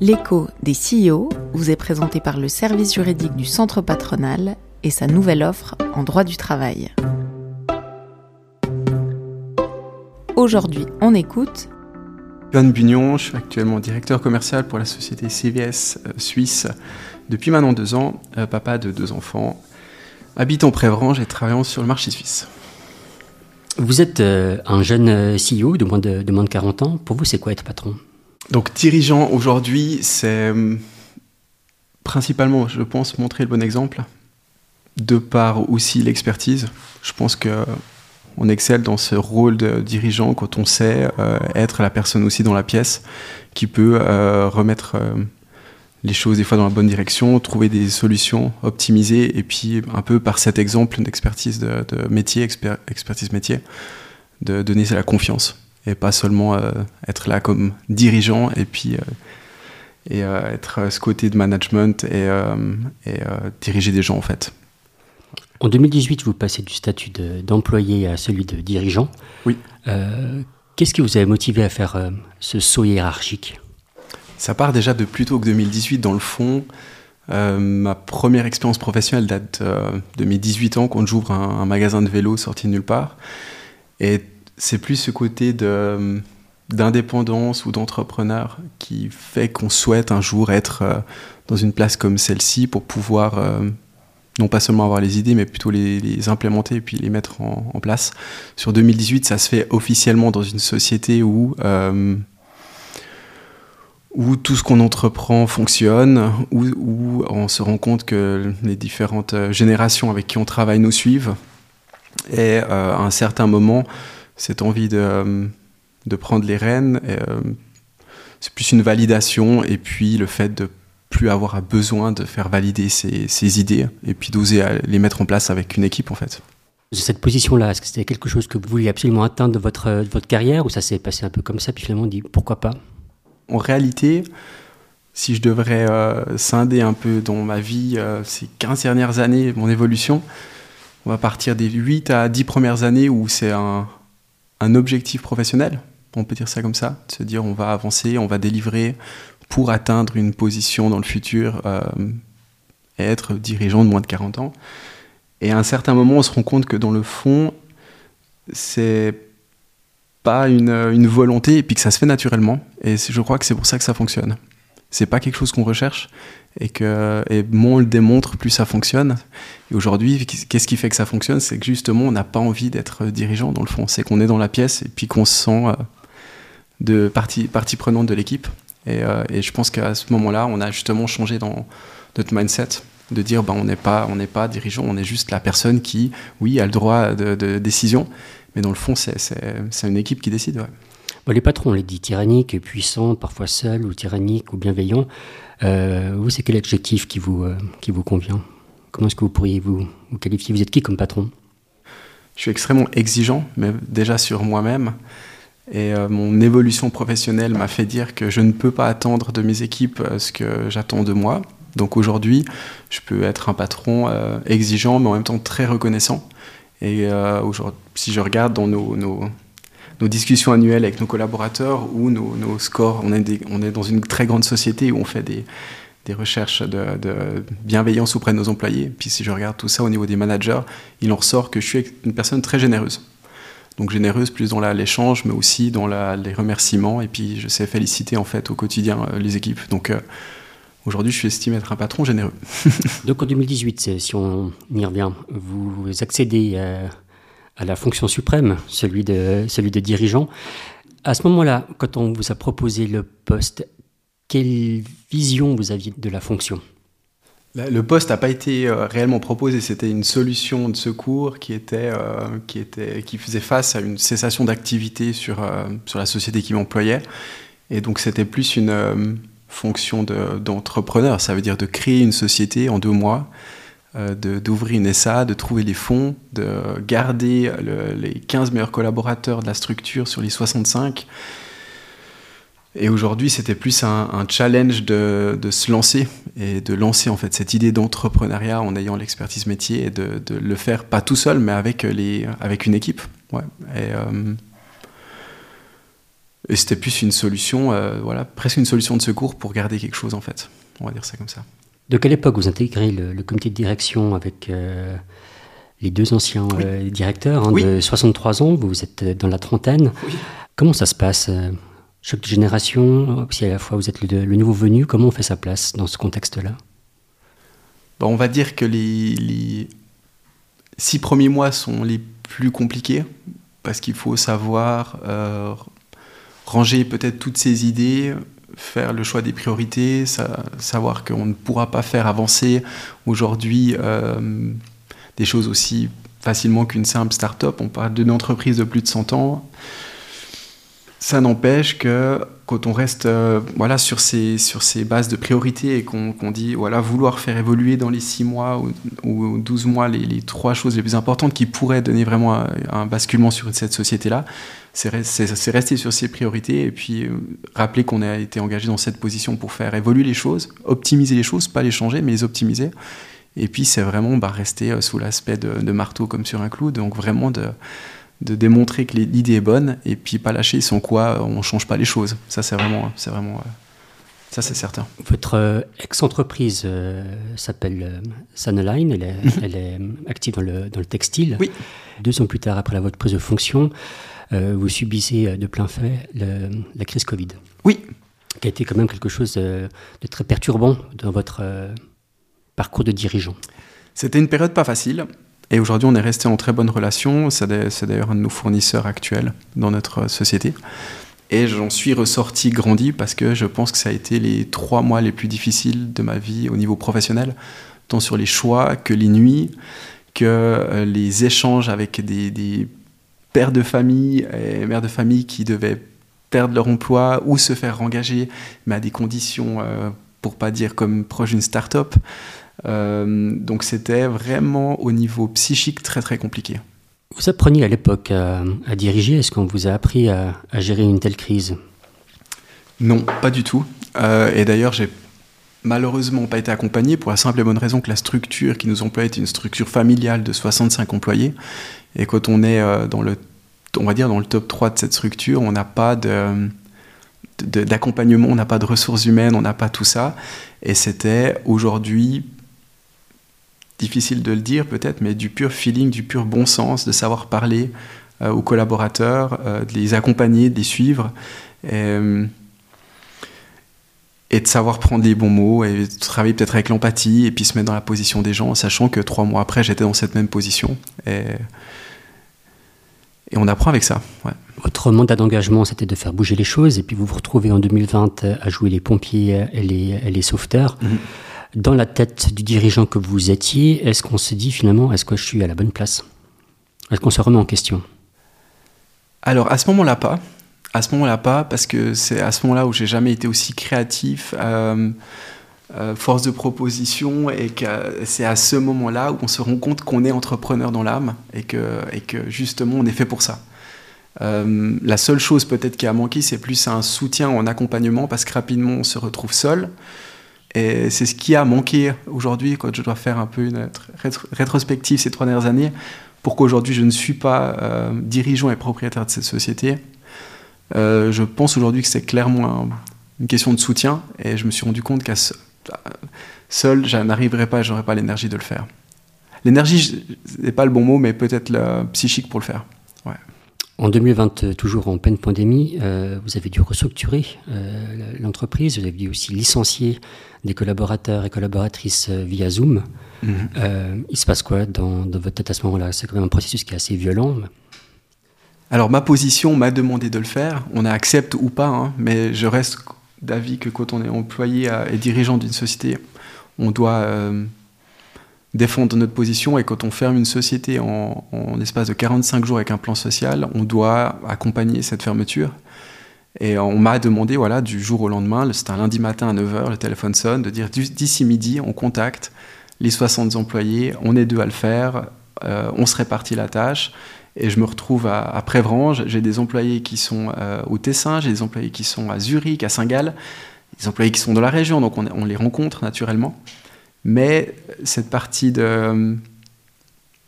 L'écho des CEO vous est présenté par le service juridique du centre patronal et sa nouvelle offre en droit du travail. Aujourd'hui, on écoute Johan Bugnon, je suis actuellement directeur commercial pour la société CVS euh, Suisse depuis maintenant deux ans, euh, papa de deux enfants, habitant Prévrange et travaillant sur le marché suisse. Vous êtes euh, un jeune CEO de moins de, de moins de 40 ans. Pour vous, c'est quoi être patron? Donc dirigeant aujourd'hui, c'est hum, principalement, je pense, montrer le bon exemple, de par aussi l'expertise. Je pense que on excelle dans ce rôle de dirigeant quand on sait euh, être la personne aussi dans la pièce qui peut euh, remettre euh, les choses des fois dans la bonne direction, trouver des solutions, optimiser, et puis un peu par cet exemple d'expertise de, de, métier, exper expertise métier, de donner la confiance et pas seulement euh, être là comme dirigeant et puis euh, et euh, être ce côté de management et, et diriger des gens en fait. En 2018, vous passez du statut d'employé à celui de dirigeant. Oui. Qu'est-ce qui vous a motivé à faire ce saut hiérarchique? Ça part déjà de plus tôt que 2018 dans le fond. Euh, ma première expérience professionnelle date euh, de mes 18 ans quand j'ouvre un, un, magasin de vélo sorti de nulle part. Et c'est plus ce côté d'indépendance ou d'entrepreneur qui fait qu'on souhaite un jour être euh, dans une place comme celle-ci pour pouvoir euh, non pas seulement avoir les idées, mais plutôt les, implémenter et puis les mettre en, place. Sur 2018, ça se fait officiellement dans une société où euh, où tout ce qu'on entreprend fonctionne, où, on se rend compte que les différentes générations avec qui on travaille nous suivent. Et à un certain moment, cette envie de, de prendre les rênes, euh, c'est plus une validation et puis le fait de plus avoir besoin de faire valider ses, ses idées et puis d'oser les mettre en place avec une équipe en fait. Cette position-là, est-ce que c'était quelque chose que vous vouliez absolument atteindre de votre, de votre carrière ou ça s'est passé un peu comme ça, puis finalement on dit pourquoi pas? En réalité, si je devrais euh, scinder un peu dans ma vie euh, ces 15 dernières années, mon évolution, on va partir des 8 à 10 premières années où c'est un, un, objectif professionnel, on peut dire ça comme ça, de se dire on va avancer, on va délivrer pour atteindre une position dans le futur euh, et être dirigeant de moins de 40 ans. Et à un certain moment, on se rend compte que dans le fond, c'est pas une, une, volonté et puis que ça se fait naturellement. Et je crois que c'est pour ça que ça fonctionne. C'est pas quelque chose qu'on recherche et que et moins on le démontre, plus ça fonctionne. Et aujourd'hui, qu'est-ce qui fait que ça fonctionne? C'est que justement, on n'a pas envie d'être dirigeant dans le fond. C'est qu'on est dans la pièce et puis qu'on se sent euh, de partie, partie prenante de l'équipe. Et, euh, et, je pense qu'à ce moment-là, on a justement changé dans notre mindset de dire ben, on n'est pas, pas dirigeant, on est juste la personne qui, oui, a le droit de, décision, mais dans le fond, c'est une équipe qui décide. Bon, les patrons, on les dit tyranniques, puissants, parfois seuls, ou tyranniques, ou bienveillants. Euh, vous, c'est quel adjectif qui vous, euh, qui vous convient? Comment est-ce que vous pourriez vous, qualifier? Vous êtes qui comme patron? Je suis extrêmement exigeant, mais déjà sur moi-même. Et euh, mon évolution professionnelle m'a fait dire que je ne peux pas attendre de mes équipes ce que j'attends de moi. Donc aujourd'hui, je peux être un patron euh, exigeant, mais en même temps très reconnaissant. Et euh, si je regarde dans nos, nos, discussions annuelles avec nos collaborateurs ou nos, scores, on est, dans une très grande société où on fait des, recherches de, bienveillance auprès de nos employés. Puis si je regarde tout ça au niveau des managers, il en ressort que je suis une personne très généreuse. Donc généreuse plus dans l'échange, mais aussi dans les remerciements. Et puis je sais féliciter en fait au quotidien euh, les équipes. Donc euh, Aujourd'hui, je suis estimé être un patron généreux. Donc en 2018, si on y revient, vous accédez à, à la fonction suprême, celui de, celui dirigeant. À ce moment-là, quand on vous a proposé le poste, quelle vision vous aviez de la fonction? Le poste n'a pas été euh, réellement proposé, c'était une solution de secours qui, était, euh, qui, était, qui faisait face à une cessation d'activité sur, euh, sur la société qui m'employait. Et donc c'était plus une, fonction d'entrepreneur. De, ça veut dire de créer une société en deux mois, d'ouvrir une SA, de trouver les fonds, de garder le, les 15 meilleurs collaborateurs de la structure sur les 65. Et aujourd'hui, c'était plus un, challenge de, de, se lancer et de lancer en fait cette idée d'entrepreneuriat en ayant l'expertise métier et de, de, le faire pas tout seul, mais avec, les, avec une équipe. Ouais. Et, euh, c'était plus une solution, voilà, presque une solution de secours pour garder quelque chose en fait. On va dire ça comme ça. De quelle époque vous intégrez le, comité de direction avec les deux anciens directeurs hein, de 63 ans Vous êtes dans la trentaine. Comment ça se passe chaque génération, si à la fois vous êtes le, nouveau venu, comment on fait sa place dans ce contexte-là? On va dire que les, six premiers mois sont les plus compliqués parce qu'il faut savoir euh, ranger peut-être toutes ses idées, faire le choix des priorités, savoir qu'on ne pourra pas faire avancer aujourd'hui euh, des choses aussi facilement qu'une simple start-up. On parle d'une entreprise de plus de 100 ans. Ça n'empêche que quand on reste euh, voilà, sur, ces, sur ces bases de priorité et qu'on dit voilà, vouloir faire évoluer dans les 6 mois ou, ou 12 mois les, les, trois choses les plus importantes qui pourraient donner vraiment un, basculement sur cette société-là, c'est rester sur ces priorités et puis euh, rappeler qu'on a été engagé dans cette position pour faire évoluer les choses, optimiser les choses, pas les changer, mais les optimiser. Et puis c'est vraiment bah, rester euh, sous l'aspect de, de, marteau comme sur un clou, donc vraiment de de démontrer que l'idée est bonne et puis pas lâcher sans quoi on change pas les choses. Ça c'est vraiment, c'est vraiment, euh, ça c'est certain. Votre euh, ex-entreprise euh, s'appelle Saneline, elle est, elle est active dans le, dans le, textile. Oui. Deux ans plus tard, après votre prise de fonction, vous subissez de plein fait la crise Covid. Oui. Qui a été quand même quelque chose de, de très perturbant dans votre parcours de dirigeant. C'était une période pas facile. Et aujourd'hui, on est resté en très bonne relation. C'est d'ailleurs un de nos fournisseurs actuels dans notre société. Et j'en suis ressorti grandi parce que je pense que ça a été les trois mois les plus difficiles de ma vie au niveau professionnel, tant sur les choix que les nuits, que euh, les échanges avec des, pères de famille et mères de famille qui devaient perdre leur emploi ou se faire engager, mais à des conditions, euh, pour pas dire comme proche d'une start-up. Euh, donc c'était vraiment au niveau psychique très très compliqué. Vous appreniez à l'époque à, diriger, est-ce qu'on vous a appris à, gérer une telle crise? Non, pas du tout. Euh, et d'ailleurs, j'ai malheureusement pas été accompagné pour la simple et bonne raison que la structure qui nous emploie est une structure familiale de 65 employés. Et quand on est euh, dans le, on va dire dans le top 3 de cette structure, on n'a pas de d'accompagnement, on n'a pas de ressources humaines, on n'a pas tout ça. Et c'était aujourd'hui difficile de le dire peut-être, mais du pur feeling, du pur bon sens, de savoir parler euh, aux collaborateurs, euh, de les accompagner, de les suivre, et, euh, et, de savoir prendre les bons mots, et de travailler peut-être avec l'empathie, et puis se mettre dans la position des gens, sachant que trois mois après, j'étais dans cette même position. Et, et on apprend avec ça. Votre mandat d'engagement, c'était de faire bouger les choses, et puis vous vous retrouvez en 2020 à jouer les pompiers et les, les sauveteurs. Mm-hmm dans la tête du dirigeant que vous étiez, est-ce qu'on se dit finalement, est-ce que je suis à la bonne place? Est-ce qu'on se remet en question? Alors à ce moment-là pas. À ce moment-là pas, parce que c'est à ce moment-là où j'ai jamais été aussi créatif, euh, euh, force de proposition, et que c'est à ce moment-là où on se rend compte qu'on est entrepreneur dans l'âme et que, justement on est fait pour ça. Euh, la seule chose peut-être qui a manqué, c'est plus un soutien en accompagnement, parce que rapidement on se retrouve seul. Et c'est ce qui a manqué aujourd'hui quand je dois faire un peu une rétrospective ces trois dernières années, pourquoi aujourd'hui je ne suis pas euh, dirigeant et propriétaire de cette société. Euh, je pense aujourd'hui que c'est clairement une question de soutien et je me suis rendu compte qu'à seul, je n'arriverai pas, je n'aurai pas l'énergie de le faire. L'énergie n'est pas le bon mot, mais peut-être le psychique pour le faire. Ouais. En 2020, toujours en pleine pandémie, euh, vous avez dû restructurer euh, l'entreprise, vous avez dû aussi licencier des collaborateurs et collaboratrices euh, via Zoom. Mhm. il se passe quoi dans, votre tête à ce moment-là? C'est quand même un processus qui est assez violent. Alors ma position m'a demandé de le faire, on accepte ou pas, hein, mais je reste d'avis que quand on est employé et dirigeant d'une société, on doit défendre notre position et quand on ferme une société en, en, espace de 45 jours avec un plan social, on doit accompagner cette fermeture. Et on m'a demandé, voilà, du jour au lendemain, c'était un lundi matin à 9h, le téléphone sonne, de dire d'ici midi, on contacte les 60 employés, on est deux à le faire, euh, on se répartit la tâche. Et je me retrouve à, à Prévrange, j'ai des employés qui sont euh, au Tessin, j'ai des employés qui sont à Zurich, à Saint-Gall, des employés qui sont dans la région, donc on, on les rencontre naturellement. Mais cette partie de,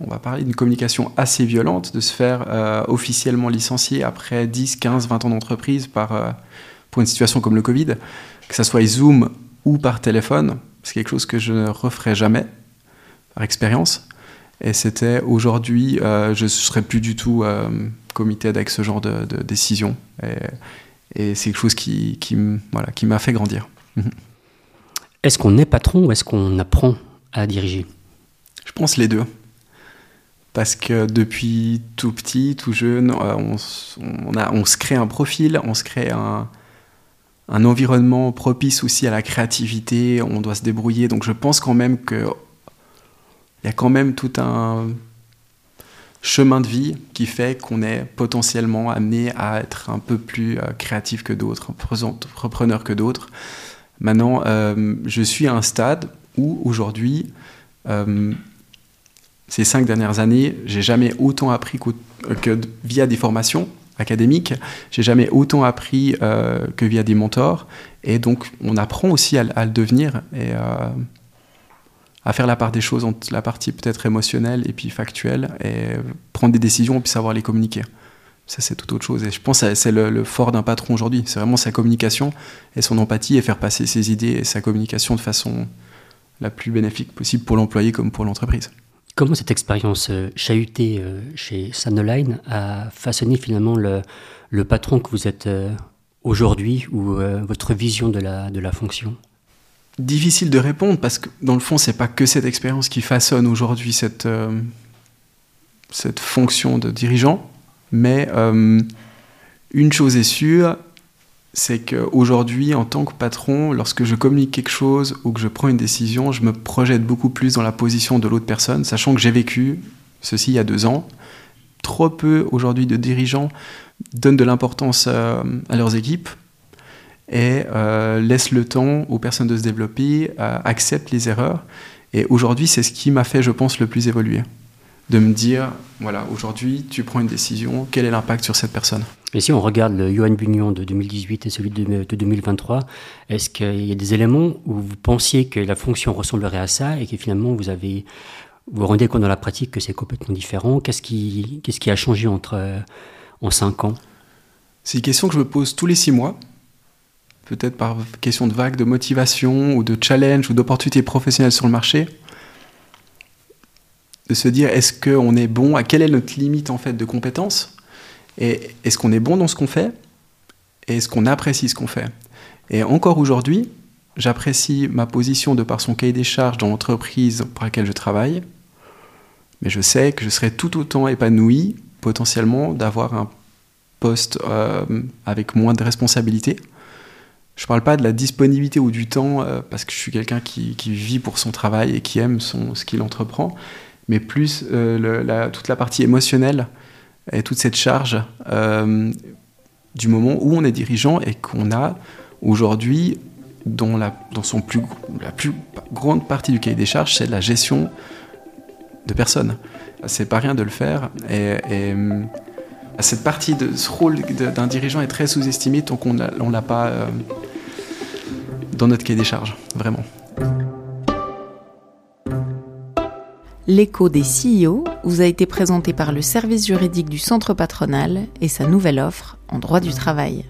on va parler d'une communication assez violente, de se faire euh, officiellement licencier après 10, 15, 20 ans d'entreprise par, euh, pour une situation comme le Covid, que ce soit Zoom ou par téléphone, c'est quelque chose que je ne referai jamais par expérience. Et c'était aujourd'hui, euh, je ne serais plus du tout comité avec ce genre de, décision. Et, c'est quelque chose qui, voilà, qui m'a fait grandir. Est-ce qu'on est patron ou est-ce qu'on apprend à diriger? Je pense les deux parce que depuis tout petit, tout jeune, euh, on, se crée un profil, on se crée un, environnement propice aussi à la créativité, on doit se débrouiller. Donc je pense quand même qu'il y a quand même tout un chemin de vie qui fait qu'on est potentiellement amené à être un peu plus euh, créatif que d'autres, entrepreneur que d'autres. Maintenant, euh, je suis à un stade où aujourd'hui, ces cinq dernières années, j'ai jamais autant appris que via des formations académiques, j'ai jamais autant appris euh, que via des mentors. Et donc, on apprend aussi à, le devenir et euh, à faire la part des choses entre la partie peut-être émotionnelle et puis factuelle, et prendre des décisions et puis savoir les communiquer. Ça, c'est tout autre chose. Et je pense que c'est le, le, fort d'un patron aujourd'hui. C'est vraiment sa communication et son empathie et faire passer ses idées et sa communication de façon la plus bénéfique possible pour l'employé comme pour l'entreprise. Comment cette expérience euh, chahutée euh, chez Sanoline a façonné finalement le, le patron que vous êtes euh, aujourd'hui ou votre vision de la, de la fonction? Difficile de répondre parce que dans le fond, c'est pas que cette expérience qui façonne aujourd'hui cette, cette fonction de dirigeant, mais une chose est sûre, c'est qu'aujourd'hui, en tant que patron, lorsque je communique quelque chose ou que je prends une décision, je me projette beaucoup plus dans la position de l'autre personne, sachant que j'ai vécu ceci il y a deux ans. Trop peu aujourd'hui de dirigeants donnent de l'importance euh, à leurs équipes et euh, laissent le temps aux personnes de se développer, euh, acceptent les erreurs. Et aujourd'hui, c'est ce qui m'a fait, je pense, le plus évoluer de me dire, voilà, aujourd'hui, tu prends une décision, quel est l'impact sur cette personne? Et si on regarde le Johan Bunion de 2018 et celui de, 2023, est-ce qu'il y a des éléments où vous pensiez que la fonction ressemblerait à ça et que finalement vous avez vous, vous rendez compte dans la pratique que c'est complètement différent? Qu'est-ce qui, qu'est-ce qui a changé entre, euh, en cinq ans? C'est une question que je me pose tous les six mois peut-être par question de vague de motivation ou de challenge ou d'opportunités professionnelles sur le marché de se dire est-ce qu'on est bon, à quelle est notre limite en fait de compétence, et est-ce qu'on est bon dans ce qu'on fait, et est-ce qu'on apprécie ce qu'on fait? Et encore aujourd'hui, j'apprécie ma position de par son cahier des charges dans l'entreprise pour laquelle je travaille, mais je sais que je serai tout autant épanoui potentiellement d'avoir un poste euh, avec moins de responsabilités. Je ne parle pas de la disponibilité ou du temps, euh, parce que je suis quelqu'un qui, vit pour son travail et qui aime ce qu'il entreprend, mais plus euh, toute la partie émotionnelle et toute cette charge euh, du moment où on est dirigeant et qu'on a aujourd'hui, dans, la, dans son plus, la plus grande partie du cahier des charges, c'est la gestion de personnes. C'est pas rien de le faire. Et, euh, cette partie de ce rôle d'un dirigeant est très sous-estimée tant qu'on ne l'a pas dans notre cahier des charges, vraiment. L'écho des CEO vous a été présenté par le service juridique du centre patronal et sa nouvelle offre en droit du travail.